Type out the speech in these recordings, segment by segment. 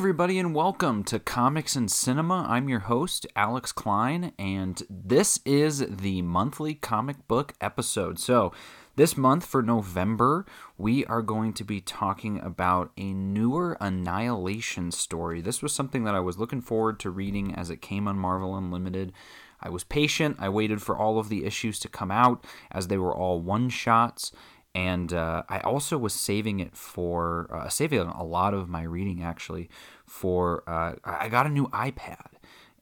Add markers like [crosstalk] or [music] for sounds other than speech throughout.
everybody, and welcome to Comics and Cinema. I'm your host, Alex Klein, and this is the monthly comic book episode. So, this month for November, we are going to be talking about a newer Annihilation story. This was something that I was looking forward to reading as it came on Marvel Unlimited. I was patient, I waited for all of the issues to come out as they were all one shots and uh, I also was saving it for uh, saving a lot of my reading actually for uh, I got a new iPad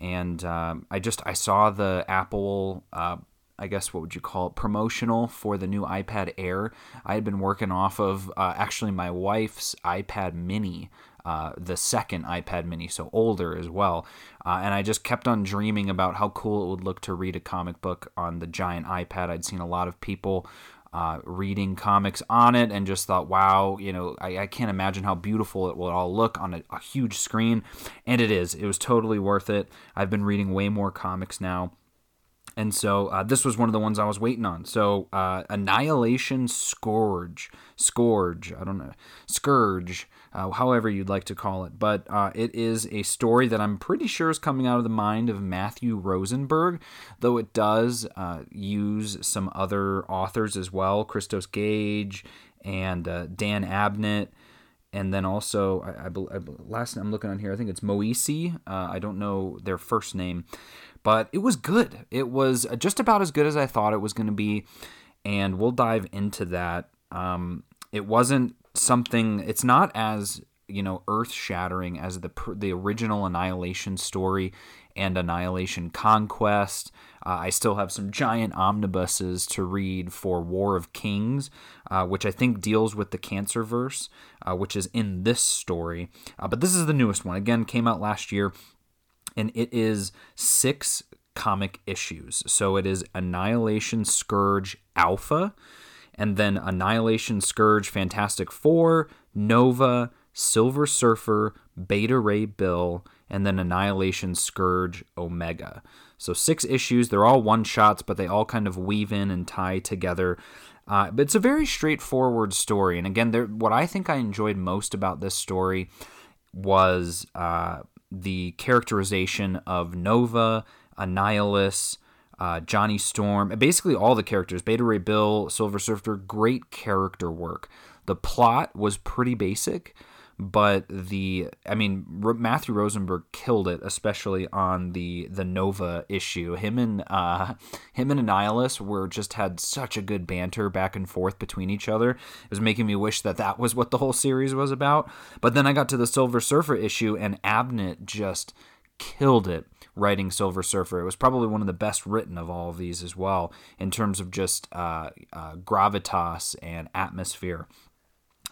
and um, I just I saw the Apple uh, I guess what would you call it promotional for the new iPad Air. I had been working off of uh, actually my wife's iPad Mini. Uh, the second iPad Mini, so older as well. and I just kept on dreaming about how cool it would look to read a comic book on the giant iPad. I'd seen a lot of people uh, reading comics on it and just thought, wow, you know, I, I can't imagine how beautiful it will all look on a, a, huge screen. And it is. It was totally worth it. I've been reading way more comics now. And so uh, this was one of the ones I was waiting on. So uh, Annihilation Scourge, Scourge, I don't know, Scourge, uh, however you'd like to call it. But uh, it is a story that I'm pretty sure is coming out of the mind of Matthew Rosenberg, though it does uh, use some other authors as well, Christos Gage and uh, Dan Abnett and then also I, I, I, last I'm looking on here, I think it's Moisi. Uh, I don't know their first name, but it was good. It was just about as good as I thought it was going to be, and we'll dive into that. Um, it wasn't something. It's not as you know earth shattering as the the original Annihilation story and Annihilation Conquest. Uh, I still have some giant omnibuses to read for War of Kings, uh, which I think deals with the Cancer verse, uh, which is in this story. Uh, but this is the newest one. Again, came out last year and it is six comic issues. So it is Annihilation Scourge Alpha, and then Annihilation Scourge Fantastic Four, Nova, Silver Surfer, Beta Ray Bill, and then Annihilation Scourge Omega. So six issues. They're all one shots, but they all kind of weave in and tie together. Uh, but it's a very straightforward story. And again, what I think I enjoyed most about this story was uh, the characterization of Nova, Annihilus, uh, Johnny Storm, basically all the characters, Beta Ray Bill, Silver Surfer, great character work. The plot was pretty basic, but the I mean Matthew Rosenberg killed it, especially on the the Nova issue. Him and uh, him and Annihilus were just had such a good banter back and forth between each other. It was making me wish that that was what the whole series was about. But then I got to the Silver Surfer issue, and Abnett just killed it writing Silver Surfer. It was probably one of the best written of all of these as well in terms of just uh, uh, gravitas and atmosphere.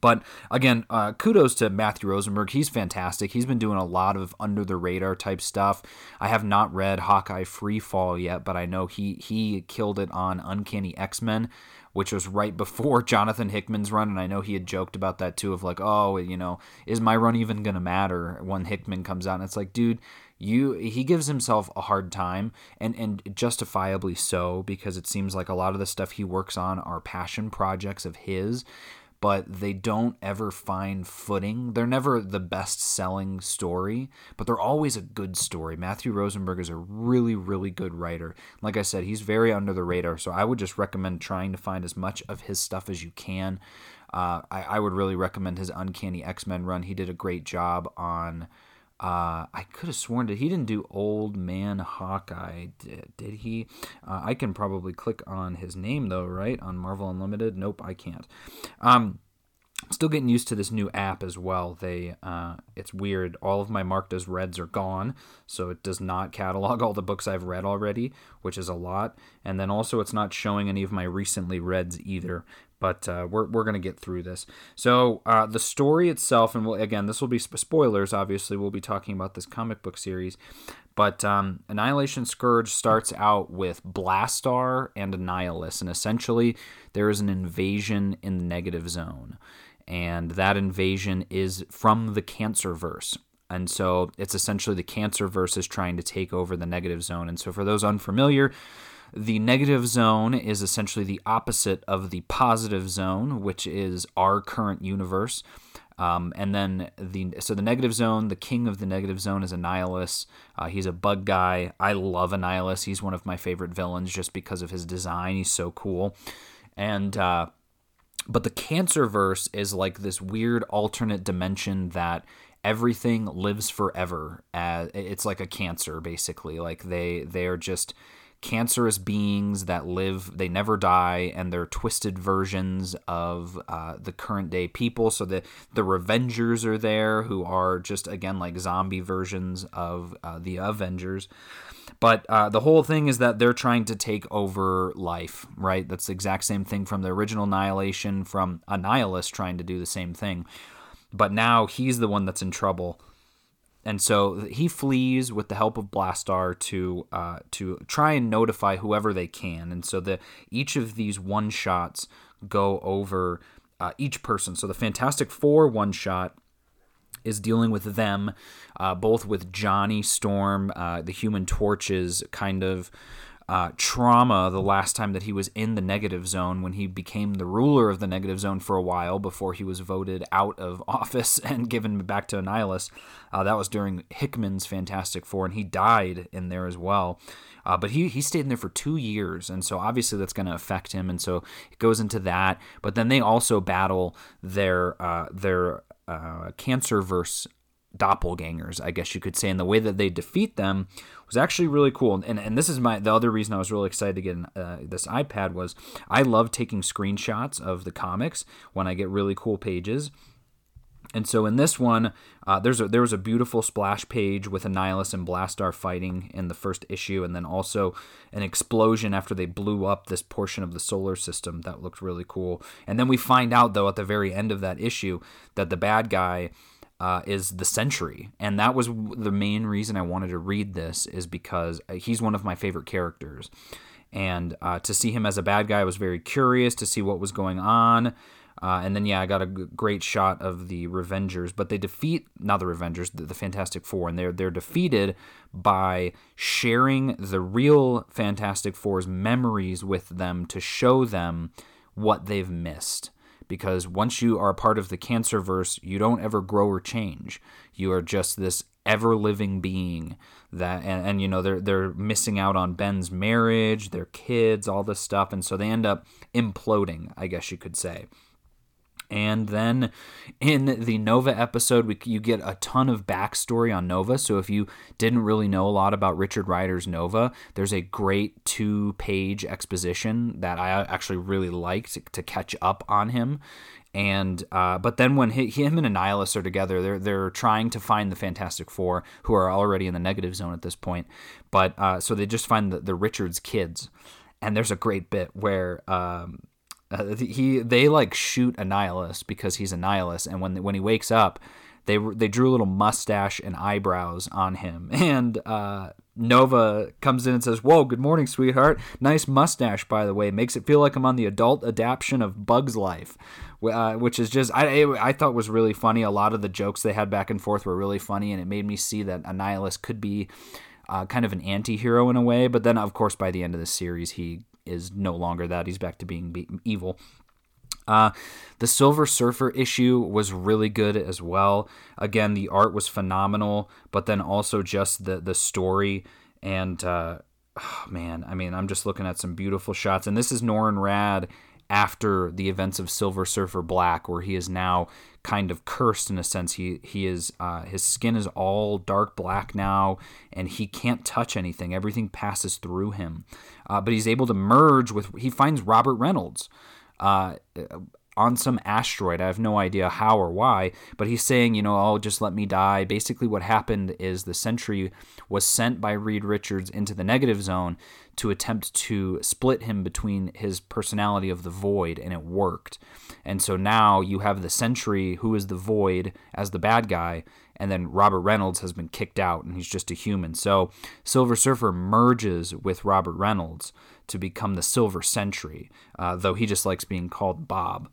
But again, uh, kudos to Matthew Rosenberg. He's fantastic. He's been doing a lot of under the radar type stuff. I have not read Hawkeye Free Fall yet, but I know he he killed it on Uncanny X Men, which was right [laughs] before Jonathan Hickman's run, and I know he had joked about that too. Of like, oh, you know, is my run even gonna matter when Hickman comes out? And it's like, dude, you he gives himself a hard time and and justifiably so because it seems like a lot of the stuff he works on are passion projects of his but they don't ever find footing. They're never the best selling story, but they're always a good story. Matthew Rosenberg is a really, really good writer. Like I said, he's very under the radar, so I would just recommend trying to find as much of his stuff as you can. Uh, I, I would really recommend his Uncanny X Men run. He did a great job on uh, I could have sworn that he didn't do Old Man Hawkeye, did, did he? Uh, I can probably click on his name though, right? On Marvel Unlimited. Nope, I can't. Um, still getting used to this new app as well. They, uh, it's weird. All of my marked as reds are gone, so it does not catalog all the books I've read already, which is a lot. And then also, it's not showing any of my recently reds either but uh, we're, we're going to get through this. So, uh, the story itself, and we'll, again, this will be spoilers, obviously, we'll be talking about this comic book series. But um, Annihilation Scourge starts out with Blastar and Annihilus, and essentially there is an invasion in the negative zone. And that invasion is from the Cancer verse. And so it's essentially the Cancer verse is trying to take over the negative zone. And so, for those unfamiliar, the negative zone is essentially the opposite of the positive zone, which is our current universe. Um, and then the so the negative zone, the king of the negative zone is Annihilus. Uh, he's a bug guy. I love Annihilus. He's one of my favorite villains just because of his design. He's so cool. And uh, but the Cancer verse is like this weird alternate dimension that everything lives forever. As, it's like a cancer, basically. Like they they are just cancerous beings that live they never die and they're twisted versions of uh, the current day people. So the the revengers are there who are just again like zombie versions of uh, the avengers. But uh, the whole thing is that they're trying to take over life right? That's the exact same thing from the original annihilation from annihilus trying to do the same thing. But now he's the one that's in trouble and so he flees with the help of Blastar to uh, to try and notify whoever they can. And so the each of these one shots go over uh, each person. So the Fantastic Four one shot is dealing with them, uh, both with Johnny Storm, uh, the Human Torches kind of uh, trauma the last time that he was in the negative zone when he became the ruler of the negative zone for a while before he was voted out of [laughs] office and given back to Annihilus. Uh, that was during Hickman's Fantastic Four, and he died in there as well. Uh, but he, he stayed in there for two years, and so obviously that's going to affect him, and so it goes into that. But then they also battle their uh, their uh, cancer verse doppelgangers, I guess you could say. And the way that they defeat them was actually really cool. And and this is my the other reason I was really excited to get uh, this iPad was I love taking screenshots of the comics when I get really cool pages. And so in this one, uh, there's a, there was a beautiful splash page with Annihilus and Blastar fighting in the first issue, and then also an explosion after they blew up this portion of the solar system. That looked really cool. And then we find out though at the very end of that issue that the bad guy uh, is the Sentry. And that was the main reason I wanted to read this is because uh, he's one of my favorite characters, and uh, to see him as a bad guy I was very curious to see what was going on. Uh, and then, yeah, I got a g- great shot of the Revengers, but they defeat not the Revengers, the, the Fantastic Four, and they're they're defeated by sharing the real Fantastic Four's memories with them to show them what they've missed because once you are a part of the cancer verse, you don't ever grow or change. You are just this ever living being that and, and you know they're they're missing out on Ben's marriage, their kids, all this stuff, and so they end up imploding, I guess you could say. And then in the Nova episode, we, you get a ton of backstory on Nova. So if you didn't really know a lot about Richard Rider's Nova, there's a great two page exposition that I actually really liked to, to catch up on him. And uh, but then when he, him and Annihilus are together, they're they're trying to find the Fantastic Four, who are already in the negative zone at this point. But uh, so they just find the, the Richards kids, and there's a great bit where um, uh, he they like shoot Annihilus because he's Annihilus, and when when he wakes up, they they drew a little mustache and eyebrows on him, [laughs] and uh, Nova comes in and says, "Whoa, good morning, sweetheart. Nice mustache, by the way. Makes it feel like I'm on the adult adaptation of Bugs Life." Uh, which is just I I thought was really funny. A lot of the jokes they had back and forth were really funny, and it made me see that Annihilus could be uh, kind of an anti-hero in a way. But then, of course, by the end of the series, he is no longer that. He's back to being be- evil. Uh, the Silver Surfer issue was really good as well. Again, the art was phenomenal, but then also just the the story and uh, oh man, I mean, I'm just looking at some beautiful shots. And this is Norrin Radd after the events of Silver Surfer Black, where he is now kind of cursed in a sense. He he is uh, his skin is all dark black now, and he can't touch anything. Everything passes through him. Uh, but he's able to merge with. He finds Robert Reynolds. Uh, on some asteroid. I have no idea how or why, but he's saying, you know, oh, just let me die. Basically, what happened is the Sentry was sent by Reed Richards into the negative zone to attempt to split him between his personality of the Void, and it worked. And so now you have the Sentry, who is the Void, as the bad guy, and then Robert Reynolds has been kicked out, and he's just a human. So Silver Surfer merges with Robert Reynolds to become the Silver Sentry, uh, though he just likes being called Bob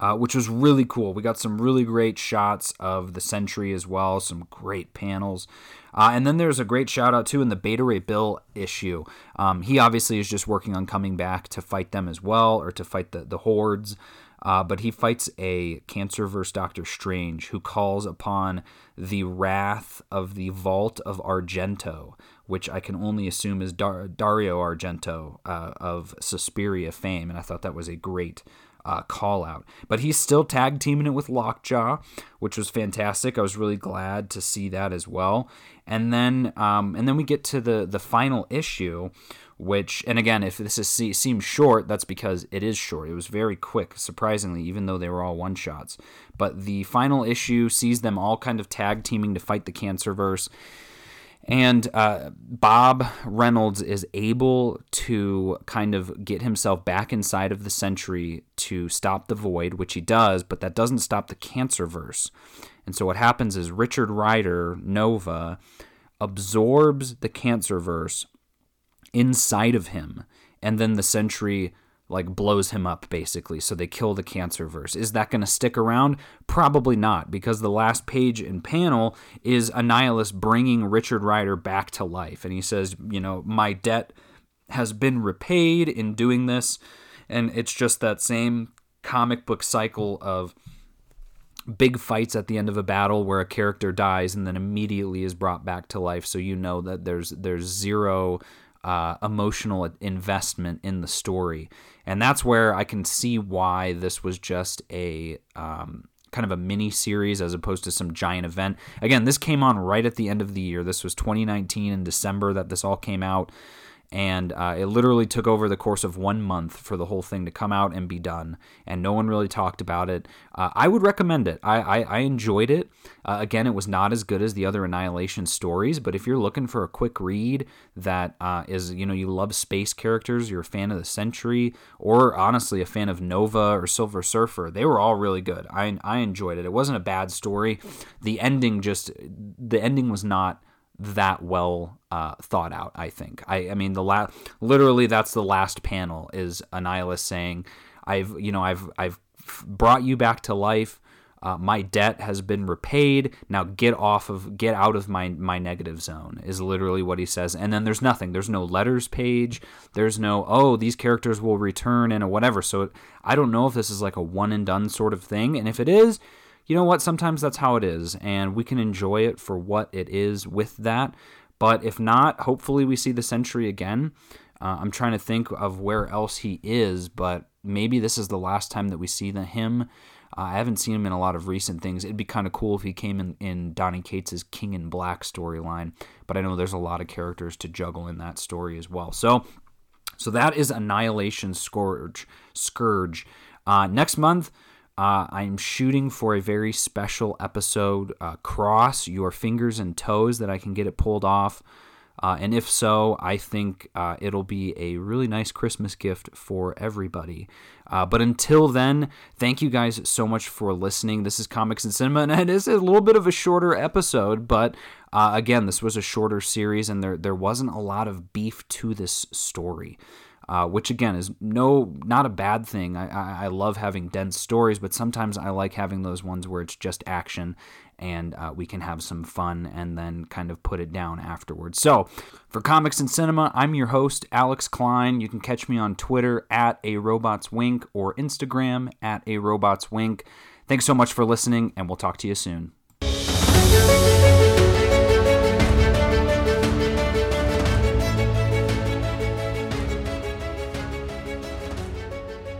uh, which was really cool. We got some really great shots of the Sentry as well, some great panels. Uh, and then there's a great shout out too in the Beta Ray Bill issue. Um, he obviously is just working on coming back to fight them as well, or to fight the, the hordes. Uh, but he fights a cancer versus Doctor Strange who calls upon the wrath of the Vault of Argento, which I can only assume is Dar- Dario Argento uh, of Suspiria fame. And I thought that was a great uh, call out. But he's still tag teaming it with Lockjaw, which was fantastic. I was really glad to see that as well. And then um, and then we get to the the final issue, which and again, if this is seems short, that's because it is short. It was very quick, surprisingly, even though they were all one shots. But the final issue sees them all kind of tag teaming to fight the Cancerverse. And uh, Bob Reynolds is able to kind of get himself back inside of the Sentry to stop the void, which he does, but that doesn't stop the cancer verse. And so what happens is Richard Rider, Nova, absorbs the cancer verse inside of him, and then the Sentry like blows him up basically so they kill the cancer verse. Is that going to stick around? Probably not because the last page and panel is annihilus bringing richard rider back to life and he says you know my debt has been repaid in doing this and it's just that same comic book cycle of big fights at the end of a battle where a character dies and then immediately is brought back to life so you know that there's there's zero uh, emotional investment in the story and that's where I can see why this was just a um, kind of a mini series as opposed to some giant event. Again, this came on right at the end of the year. This was 2019 in December that this all came out and uh, it literally took over the course of one month for the whole thing to come out and be done and no one really talked about it. Uh, i would recommend it. I, I, I enjoyed it. Uh, again it was not as good as the other annihilation stories but if you're looking for a quick read that uh, is you know you love space characters you're a fan of the Sentry or honestly a fan of nova or silver surfer they were all really good. I, I enjoyed it. It wasn't a bad story. The ending just the ending was not that well uh, thought out. I think. I, I mean, the last, literally, that's the last panel is Annihilus saying, "I've, you know, I've, I've brought you back to life. Uh, my debt has been repaid. Now get off of, get out of my my negative zone." Is literally what he says. And then there's nothing. There's no letters page. There's no, oh, these characters will return and whatever. So I don't know if this is like a one and done sort of thing. And if it is you know what? Sometimes that's how it is, and we can enjoy it for what it is with that. But if not, hopefully we see the Sentry again. Uh, I'm trying to think of where else he is, but maybe this is the last time that we see the him. Uh, I haven't seen him in a lot of recent things. It'd be kind of cool if he came in, in Donny Cates' King in Black storyline, but I know there's a lot of characters to juggle in that story as well. So, so that is Annihilation Scourge. Scourge. Uh, next month, uh, I'm shooting for a very special episode. Uh, cross your fingers and toes that I can get it pulled off. Uh, and if so, I think uh, it'll be a really nice Christmas gift for everybody. Uh, but until then, thank you guys so much for listening. This is Comics and Cinema, and [laughs] it is a little bit of a shorter episode, but uh, again, this was a shorter series, and there there wasn't a lot of beef to this story uh, which again is no not a bad thing. I, I, I, love having dense stories, but sometimes I like having those ones where it's just action and uh, we can have some fun and then kind of put it down afterwards. So, for Comics and Cinema, I'm your host, Alex Klein. You can catch me on Twitter at a robots wink or Instagram at a robots wink. Thanks so much for listening, and we'll talk to you soon.